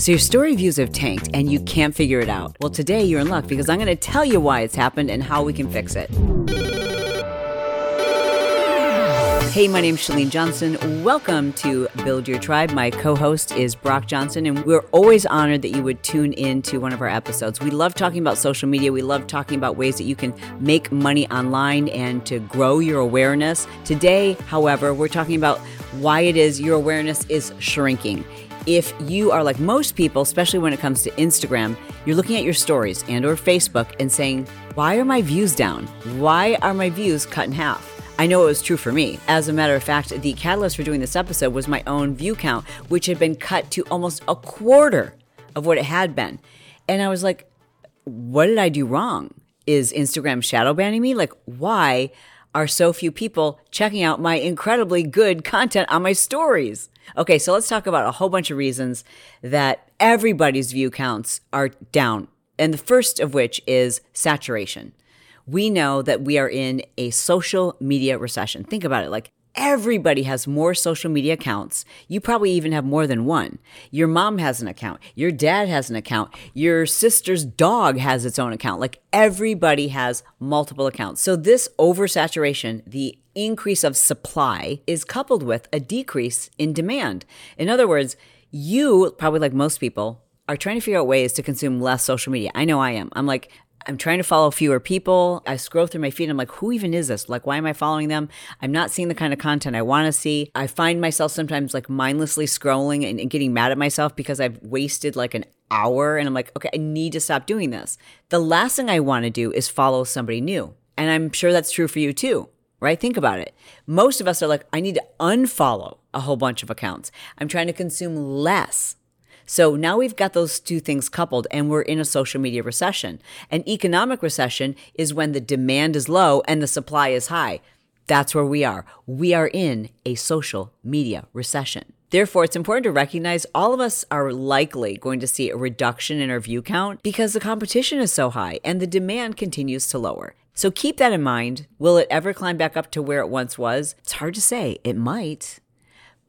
So your story views have tanked and you can't figure it out. Well, today you're in luck because I'm going to tell you why it's happened and how we can fix it. Hey, my name's Chalene Johnson. Welcome to Build Your Tribe. My co host is Brock Johnson, and we're always honored that you would tune in to one of our episodes. We love talking about social media. We love talking about ways that you can make money online and to grow your awareness. Today, however, we're talking about why it is your awareness is shrinking if you are like most people especially when it comes to instagram you're looking at your stories and or facebook and saying why are my views down why are my views cut in half I know it was true for me. As a matter of fact, the catalyst for doing this episode was my own view count, which had been cut to almost a quarter of what it had been. And I was like, what did I do wrong? Is Instagram shadow banning me? Like, why are so few people checking out my incredibly good content on my stories? Okay, so let's talk about a whole bunch of reasons that everybody's view counts are down. And the first of which is saturation we know that we are in a social media recession. Think about it like everybody has more social media accounts. You probably even have more than one. Your mom has an account, your dad has an account, your sister's dog has its own account. Like everybody has multiple accounts. So, this oversaturation, the increase of supply, is coupled with a decrease in demand. In other words, you, probably like most people, are trying to figure out ways to consume less social media. I know I am. I'm like, I'm trying to follow fewer people. I scroll through my feed. I'm like, who even is this? Like, why am I following them? I'm not seeing the kind of content I want to see. I find myself sometimes like mindlessly scrolling and, and getting mad at myself because I've wasted like an hour and I'm like, okay, I need to stop doing this. The last thing I want to do is follow somebody new. And I'm sure that's true for you too, right? Think about it. Most of us are like, I need to unfollow a whole bunch of accounts. I'm trying to consume less so now we've got those two things coupled and we're in a social media recession. An economic recession is when the demand is low and the supply is high. That's where we are. We are in a social media recession. Therefore, it's important to recognize all of us are likely going to see a reduction in our view count because the competition is so high and the demand continues to lower. So keep that in mind. Will it ever climb back up to where it once was? It's hard to say. It might.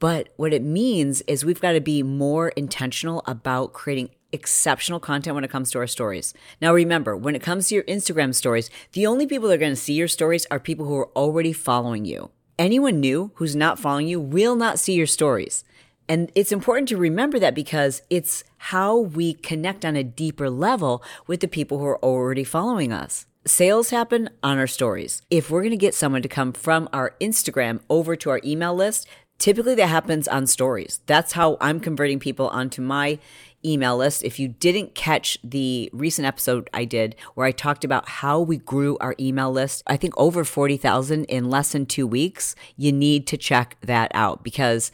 But what it means is we've got to be more intentional about creating exceptional content when it comes to our stories. Now, remember, when it comes to your Instagram stories, the only people that are going to see your stories are people who are already following you. Anyone new who's not following you will not see your stories. And it's important to remember that because it's how we connect on a deeper level with the people who are already following us. Sales happen on our stories. If we're going to get someone to come from our Instagram over to our email list, Typically, that happens on stories. That's how I'm converting people onto my email list. If you didn't catch the recent episode I did where I talked about how we grew our email list, I think over 40,000 in less than two weeks, you need to check that out because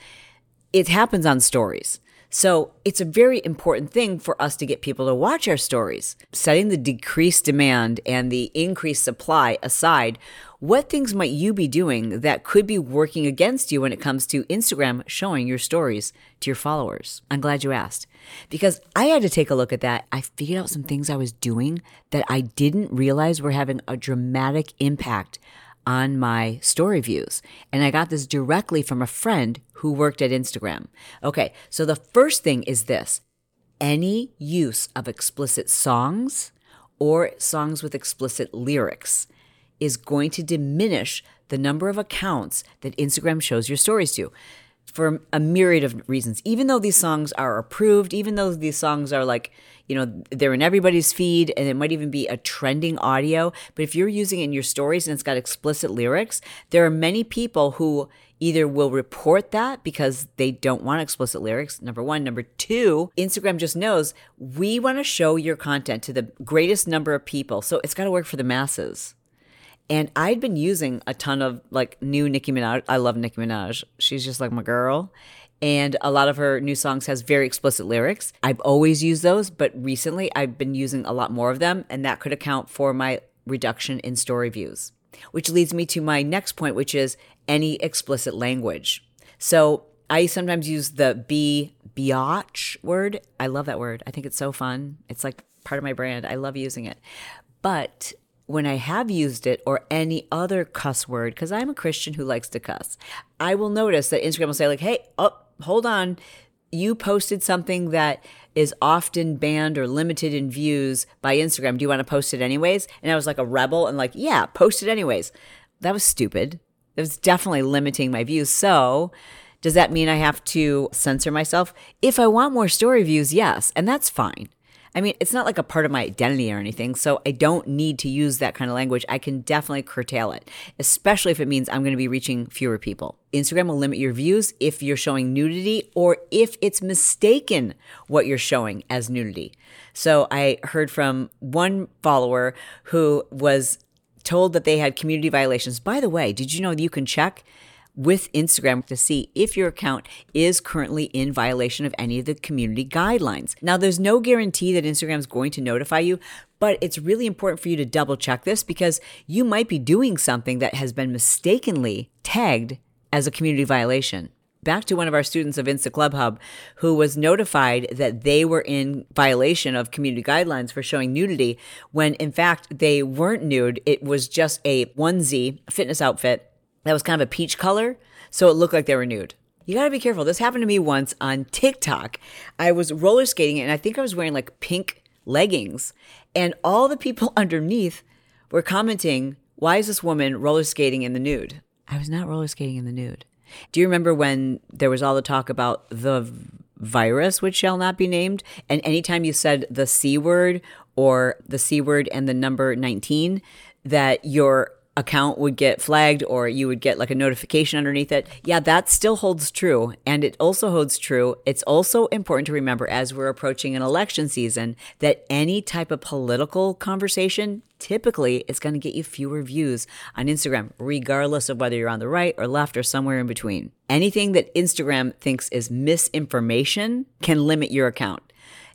it happens on stories. So it's a very important thing for us to get people to watch our stories. Setting the decreased demand and the increased supply aside, what things might you be doing that could be working against you when it comes to Instagram showing your stories to your followers? I'm glad you asked because I had to take a look at that. I figured out some things I was doing that I didn't realize were having a dramatic impact on my story views. And I got this directly from a friend who worked at Instagram. Okay, so the first thing is this any use of explicit songs or songs with explicit lyrics is going to diminish the number of accounts that Instagram shows your stories to for a myriad of reasons. Even though these songs are approved, even though these songs are like, you know, they're in everybody's feed and it might even be a trending audio, but if you're using it in your stories and it's got explicit lyrics, there are many people who either will report that because they don't want explicit lyrics. Number one. Number two, Instagram just knows we want to show your content to the greatest number of people. So it's got to work for the masses. And I'd been using a ton of like new Nicki Minaj. I love Nicki Minaj. She's just like my girl. and a lot of her new songs has very explicit lyrics. I've always used those, but recently I've been using a lot more of them, and that could account for my reduction in story views. Which leads me to my next point, which is any explicit language. So I sometimes use the be biatch word. I love that word. I think it's so fun. It's like part of my brand. I love using it. But when I have used it or any other cuss word, because I'm a Christian who likes to cuss, I will notice that Instagram will say, like, hey, oh, hold on. You posted something that is often banned or limited in views by Instagram. Do you want to post it anyways? And I was like a rebel and like, yeah, post it anyways. That was stupid. It was definitely limiting my views. So, does that mean I have to censor myself? If I want more story views, yes, and that's fine. I mean, it's not like a part of my identity or anything, so I don't need to use that kind of language. I can definitely curtail it, especially if it means I'm going to be reaching fewer people. Instagram will limit your views if you're showing nudity or if it's mistaken what you're showing as nudity. So I heard from one follower who was told that they had community violations. By the way, did you know you can check with Instagram to see if your account is currently in violation of any of the community guidelines. Now, there's no guarantee that Instagram is going to notify you, but it's really important for you to double check this because you might be doing something that has been mistakenly tagged as a community violation back to one of our students of Insta Club Hub who was notified that they were in violation of community guidelines for showing nudity when in fact they weren't nude. It was just a onesie fitness outfit that was kind of a peach color, so it looked like they were nude. You gotta be careful. This happened to me once on TikTok. I was roller skating and I think I was wearing like pink leggings, and all the people underneath were commenting, Why is this woman roller skating in the nude? I was not roller skating in the nude. Do you remember when there was all the talk about the virus, which shall not be named? And anytime you said the C word or the C word and the number 19, that your account would get flagged or you would get like a notification underneath it. Yeah, that still holds true. And it also holds true. It's also important to remember as we're approaching an election season that any type of political conversation typically is going to get you fewer views on Instagram, regardless of whether you're on the right or left or somewhere in between. Anything that Instagram thinks is misinformation can limit your account.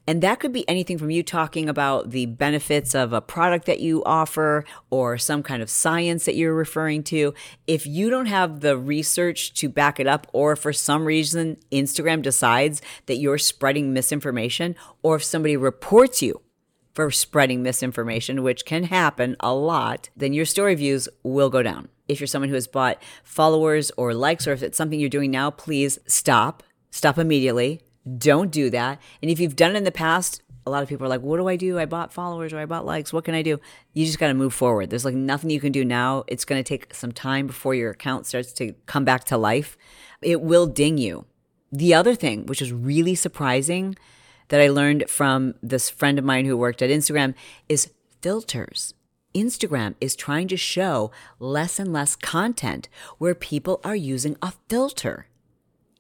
And that could be anything from you talking about the benefits of a product that you offer or some kind of science that you're referring to. If you don't have the research to back it up, or for some reason Instagram decides that you're spreading misinformation, or if somebody reports you for spreading misinformation, which can happen a lot, then your story views will go down. If you're someone who has bought followers or likes, or if it's something you're doing now, please stop. Stop immediately don't do that. And if you've done it in the past, a lot of people are like, what do I do? I bought followers or I bought likes. What can I do? You just got to move forward. There's like nothing you can do now. It's going to take some time before your account starts to come back to life. It will ding you. The other thing, which is really surprising that I learned from this friend of mine who worked at Instagram, is filters. Instagram is trying to show less and less content where people are using a filter.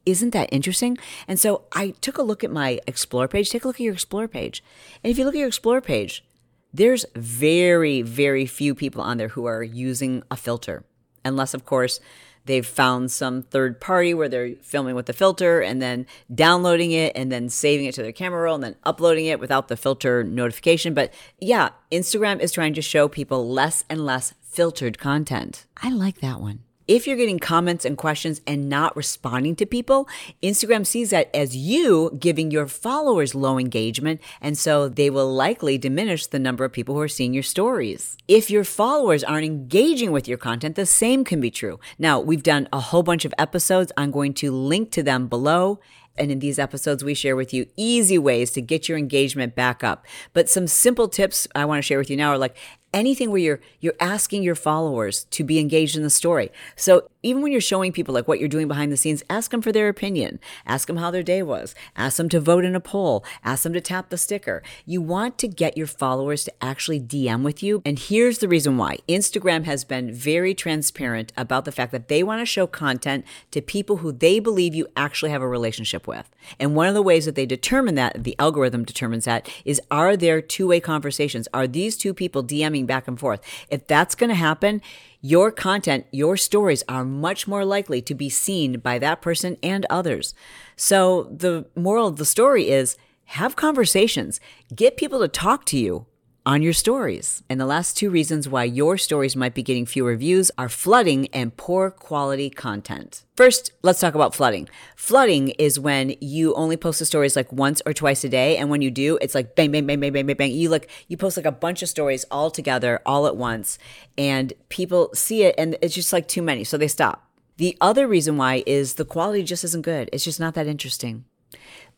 Isn't that interesting? And so I took a look at my Explore page. Take a look at your Explore page. And if you look at your Explore page, there's very, very few people on there who are using a filter. Unless, of course, they've found some third party where they're filming with the filter and then downloading it and then saving it to their camera roll and then uploading it without the filter notification. But yeah, Instagram is trying to show people less and less filtered content. I like that one. If you're getting comments and questions and not responding to people, Instagram sees that as you giving your followers low engagement, and so they will likely diminish the number of people who are seeing your stories. If your followers aren't engaging with your content, the same can be true. Now, we've done a whole bunch of episodes. I'm going to link to them below. And in these episodes, we share with you easy ways to get your engagement back up. But some simple tips I want to share with you now are like anything where you're you're asking your followers to be engaged in the story. So even when you're showing people like what you're doing behind the scenes, ask them for their opinion. Ask them how their day was. Ask them to vote in a poll. Ask them to tap the sticker. You want to get your followers to actually DM with you. And here's the reason why. Instagram has been very transparent about the fact that they want to show content to people who they believe you actually have a relationship with. And one of the ways that they determine that, the algorithm determines that, is are there two-way conversations? Are these two people DMing back and forth? If that's going to happen, your content, your stories are much more likely to be seen by that person and others. So the moral of the story is have conversations, get people to talk to you on your stories. And the last two reasons why your stories might be getting fewer views are flooding and poor quality content. First, let's talk about flooding. Flooding is when you only post the stories like once or twice a day. And when you do, it's like bang, bang, bang, bang, bang, bang, bang. You like, you post like a bunch of stories all together, all at once. And people see it and it's just like too many. So they stop. The other reason why is the quality just isn't good. It's just not that interesting.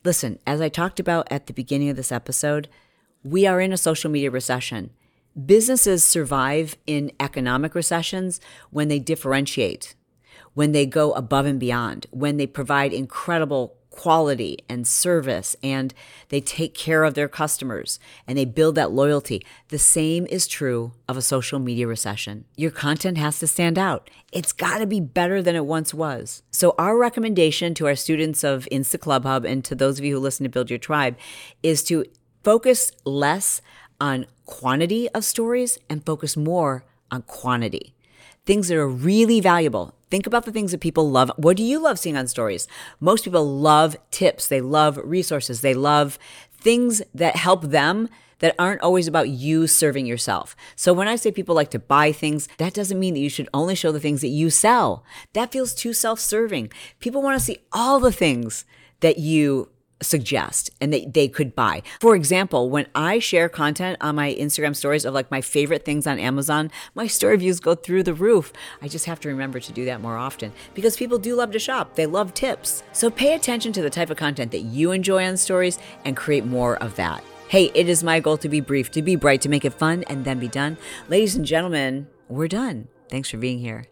Listen, as I talked about at the beginning of this episode, we are in a social media recession. Businesses survive in economic recessions when they differentiate, when they go above and beyond, when they provide incredible quality and service and they take care of their customers and they build that loyalty. The same is true of a social media recession. Your content has to stand out. It's got to be better than it once was. So our recommendation to our students of Insta Club Hub and to those of you who listen to Build Your Tribe is to focus less on quantity of stories and focus more on quantity. Things that are really valuable. Think about the things that people love. What do you love seeing on stories? Most people love tips. They love resources. They love things that help them that aren't always about you serving yourself. So when I say people like to buy things, that doesn't mean that you should only show the things that you sell. That feels too self-serving. People want to see all the things that you suggest and they, they could buy. For example, when I share content on my Instagram stories of like my favorite things on Amazon, my story views go through the roof. I just have to remember to do that more often because people do love to shop. They love tips. So pay attention to the type of content that you enjoy on stories and create more of that. Hey, it is my goal to be brief, to be bright, to make it fun, and then be done. Ladies and gentlemen, we're done. Thanks for being here.